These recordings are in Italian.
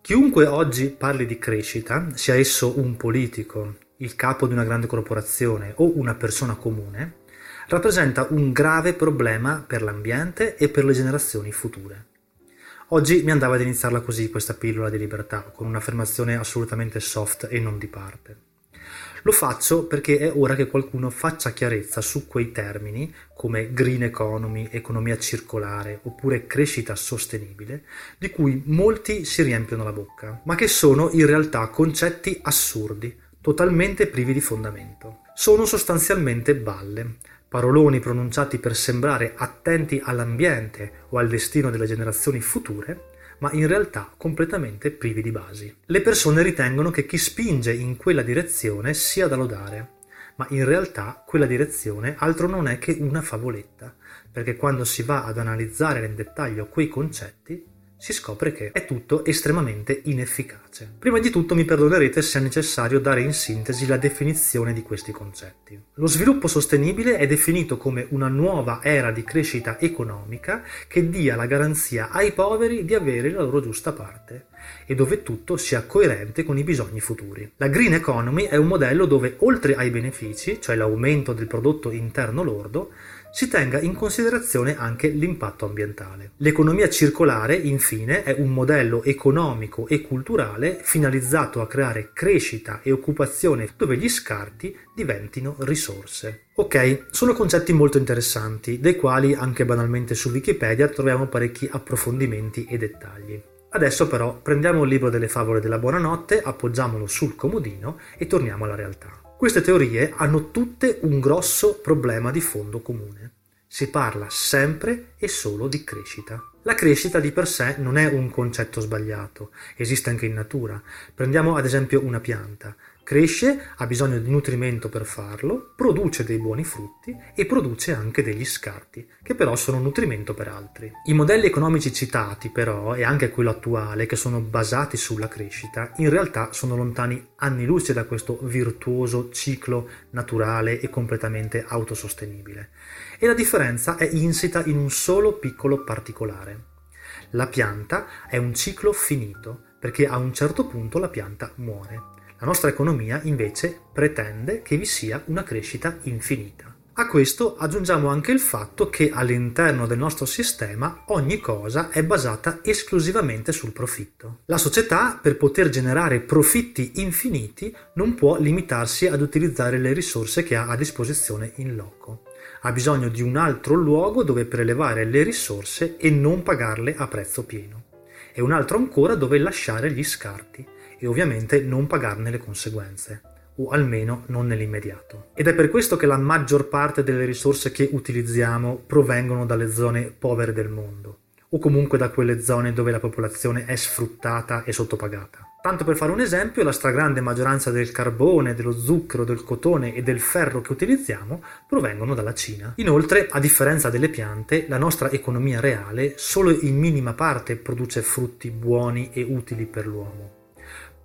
Chiunque oggi parli di crescita, sia esso un politico, il capo di una grande corporazione o una persona comune, rappresenta un grave problema per l'ambiente e per le generazioni future. Oggi mi andava ad iniziarla così questa pillola di libertà, con un'affermazione assolutamente soft e non di parte. Lo faccio perché è ora che qualcuno faccia chiarezza su quei termini come green economy, economia circolare oppure crescita sostenibile, di cui molti si riempiono la bocca, ma che sono in realtà concetti assurdi, totalmente privi di fondamento. Sono sostanzialmente balle, paroloni pronunciati per sembrare attenti all'ambiente o al destino delle generazioni future, ma in realtà completamente privi di basi. Le persone ritengono che chi spinge in quella direzione sia da lodare, ma in realtà quella direzione altro non è che una favoletta, perché quando si va ad analizzare nel dettaglio quei concetti, si scopre che è tutto estremamente inefficace. Prima di tutto mi perdonerete se è necessario dare in sintesi la definizione di questi concetti. Lo sviluppo sostenibile è definito come una nuova era di crescita economica che dia la garanzia ai poveri di avere la loro giusta parte e dove tutto sia coerente con i bisogni futuri. La green economy è un modello dove oltre ai benefici, cioè l'aumento del prodotto interno lordo, si tenga in considerazione anche l'impatto ambientale. L'economia circolare, infine, è un modello economico e culturale finalizzato a creare crescita e occupazione dove gli scarti diventino risorse. Ok, sono concetti molto interessanti, dei quali anche banalmente su Wikipedia troviamo parecchi approfondimenti e dettagli. Adesso però prendiamo il libro delle favole della buonanotte, appoggiamolo sul comodino e torniamo alla realtà. Queste teorie hanno tutte un grosso problema di fondo comune. Si parla sempre e solo di crescita. La crescita di per sé non è un concetto sbagliato, esiste anche in natura. Prendiamo ad esempio una pianta. Cresce, ha bisogno di nutrimento per farlo, produce dei buoni frutti e produce anche degli scarti, che però sono nutrimento per altri. I modelli economici citati però, e anche quello attuale, che sono basati sulla crescita, in realtà sono lontani anni luce da questo virtuoso ciclo naturale e completamente autosostenibile. E la differenza è insita in un solo piccolo particolare. La pianta è un ciclo finito, perché a un certo punto la pianta muore la nostra economia invece pretende che vi sia una crescita infinita. A questo aggiungiamo anche il fatto che all'interno del nostro sistema ogni cosa è basata esclusivamente sul profitto. La società, per poter generare profitti infiniti, non può limitarsi ad utilizzare le risorse che ha a disposizione in loco. Ha bisogno di un altro luogo dove prelevare le risorse e non pagarle a prezzo pieno. E un altro ancora dove lasciare gli scarti e ovviamente non pagarne le conseguenze, o almeno non nell'immediato. Ed è per questo che la maggior parte delle risorse che utilizziamo provengono dalle zone povere del mondo, o comunque da quelle zone dove la popolazione è sfruttata e sottopagata. Tanto per fare un esempio, la stragrande maggioranza del carbone, dello zucchero, del cotone e del ferro che utilizziamo provengono dalla Cina. Inoltre, a differenza delle piante, la nostra economia reale solo in minima parte produce frutti buoni e utili per l'uomo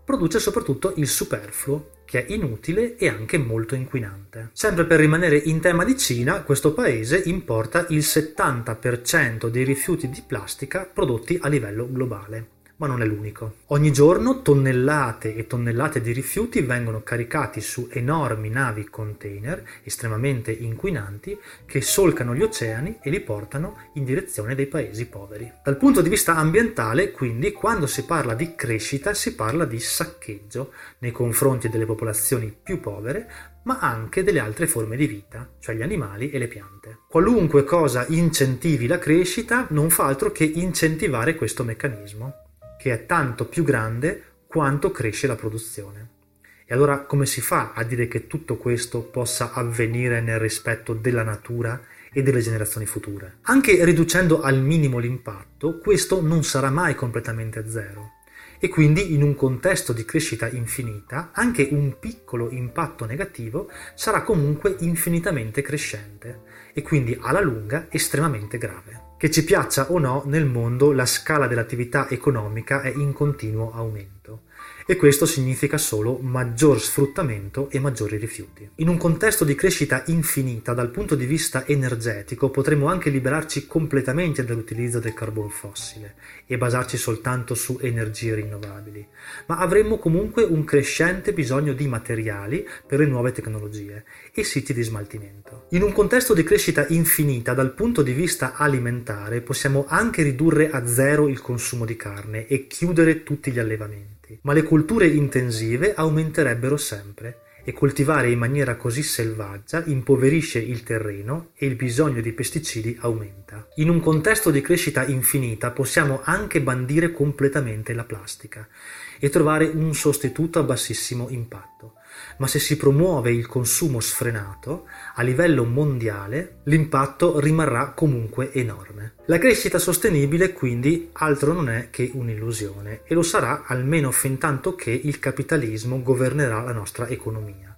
produce soprattutto il superfluo, che è inutile e anche molto inquinante. Sempre per rimanere in tema di Cina, questo paese importa il 70% dei rifiuti di plastica prodotti a livello globale ma non è l'unico. Ogni giorno tonnellate e tonnellate di rifiuti vengono caricati su enormi navi container estremamente inquinanti che solcano gli oceani e li portano in direzione dei paesi poveri. Dal punto di vista ambientale, quindi, quando si parla di crescita si parla di saccheggio nei confronti delle popolazioni più povere, ma anche delle altre forme di vita, cioè gli animali e le piante. Qualunque cosa incentivi la crescita non fa altro che incentivare questo meccanismo che è tanto più grande quanto cresce la produzione. E allora come si fa a dire che tutto questo possa avvenire nel rispetto della natura e delle generazioni future? Anche riducendo al minimo l'impatto, questo non sarà mai completamente zero. E quindi in un contesto di crescita infinita, anche un piccolo impatto negativo sarà comunque infinitamente crescente e quindi alla lunga estremamente grave. Che ci piaccia o no, nel mondo la scala dell'attività economica è in continuo aumento e questo significa solo maggior sfruttamento e maggiori rifiuti. In un contesto di crescita infinita dal punto di vista energetico potremmo anche liberarci completamente dall'utilizzo del carbone fossile e basarci soltanto su energie rinnovabili, ma avremmo comunque un crescente bisogno di materiali per le nuove tecnologie e siti di smaltimento. In un contesto di crescita infinita dal punto di vista alimentare possiamo anche ridurre a zero il consumo di carne e chiudere tutti gli allevamenti ma le culture intensive aumenterebbero sempre e coltivare in maniera così selvaggia impoverisce il terreno e il bisogno di pesticidi aumenta. In un contesto di crescita infinita possiamo anche bandire completamente la plastica e trovare un sostituto a bassissimo impatto ma se si promuove il consumo sfrenato, a livello mondiale l'impatto rimarrà comunque enorme. La crescita sostenibile quindi altro non è che un'illusione e lo sarà almeno fin tanto che il capitalismo governerà la nostra economia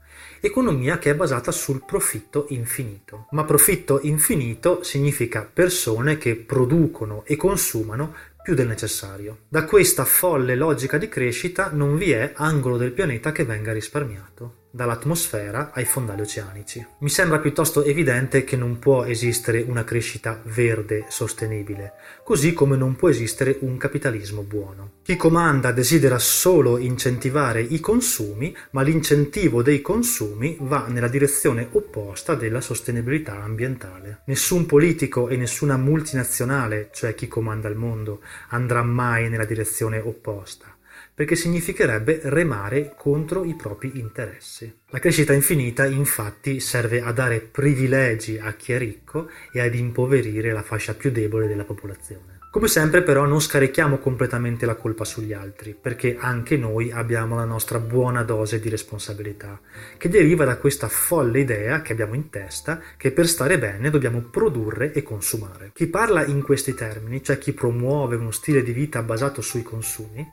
economia che è basata sul profitto infinito. Ma profitto infinito significa persone che producono e consumano più del necessario. Da questa folle logica di crescita non vi è angolo del pianeta che venga risparmiato dall'atmosfera ai fondali oceanici. Mi sembra piuttosto evidente che non può esistere una crescita verde sostenibile, così come non può esistere un capitalismo buono. Chi comanda desidera solo incentivare i consumi, ma l'incentivo dei consumi va nella direzione opposta della sostenibilità ambientale. Nessun politico e nessuna multinazionale, cioè chi comanda il mondo, andrà mai nella direzione opposta perché significherebbe remare contro i propri interessi. La crescita infinita infatti serve a dare privilegi a chi è ricco e ad impoverire la fascia più debole della popolazione. Come sempre però non scarichiamo completamente la colpa sugli altri, perché anche noi abbiamo la nostra buona dose di responsabilità, che deriva da questa folle idea che abbiamo in testa che per stare bene dobbiamo produrre e consumare. Chi parla in questi termini, cioè chi promuove uno stile di vita basato sui consumi,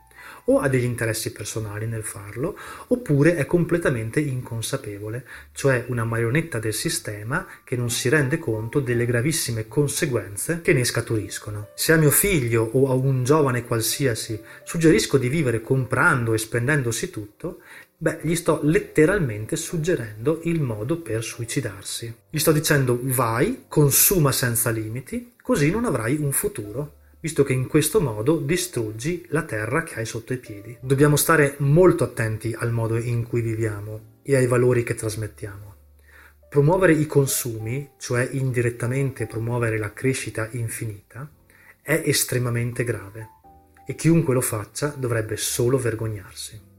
o ha degli interessi personali nel farlo, oppure è completamente inconsapevole, cioè una marionetta del sistema che non si rende conto delle gravissime conseguenze che ne scaturiscono. Se a mio figlio o a un giovane qualsiasi suggerisco di vivere comprando e spendendosi tutto, beh, gli sto letteralmente suggerendo il modo per suicidarsi. Gli sto dicendo vai, consuma senza limiti, così non avrai un futuro visto che in questo modo distruggi la terra che hai sotto i piedi. Dobbiamo stare molto attenti al modo in cui viviamo e ai valori che trasmettiamo. Promuovere i consumi, cioè indirettamente promuovere la crescita infinita, è estremamente grave e chiunque lo faccia dovrebbe solo vergognarsi.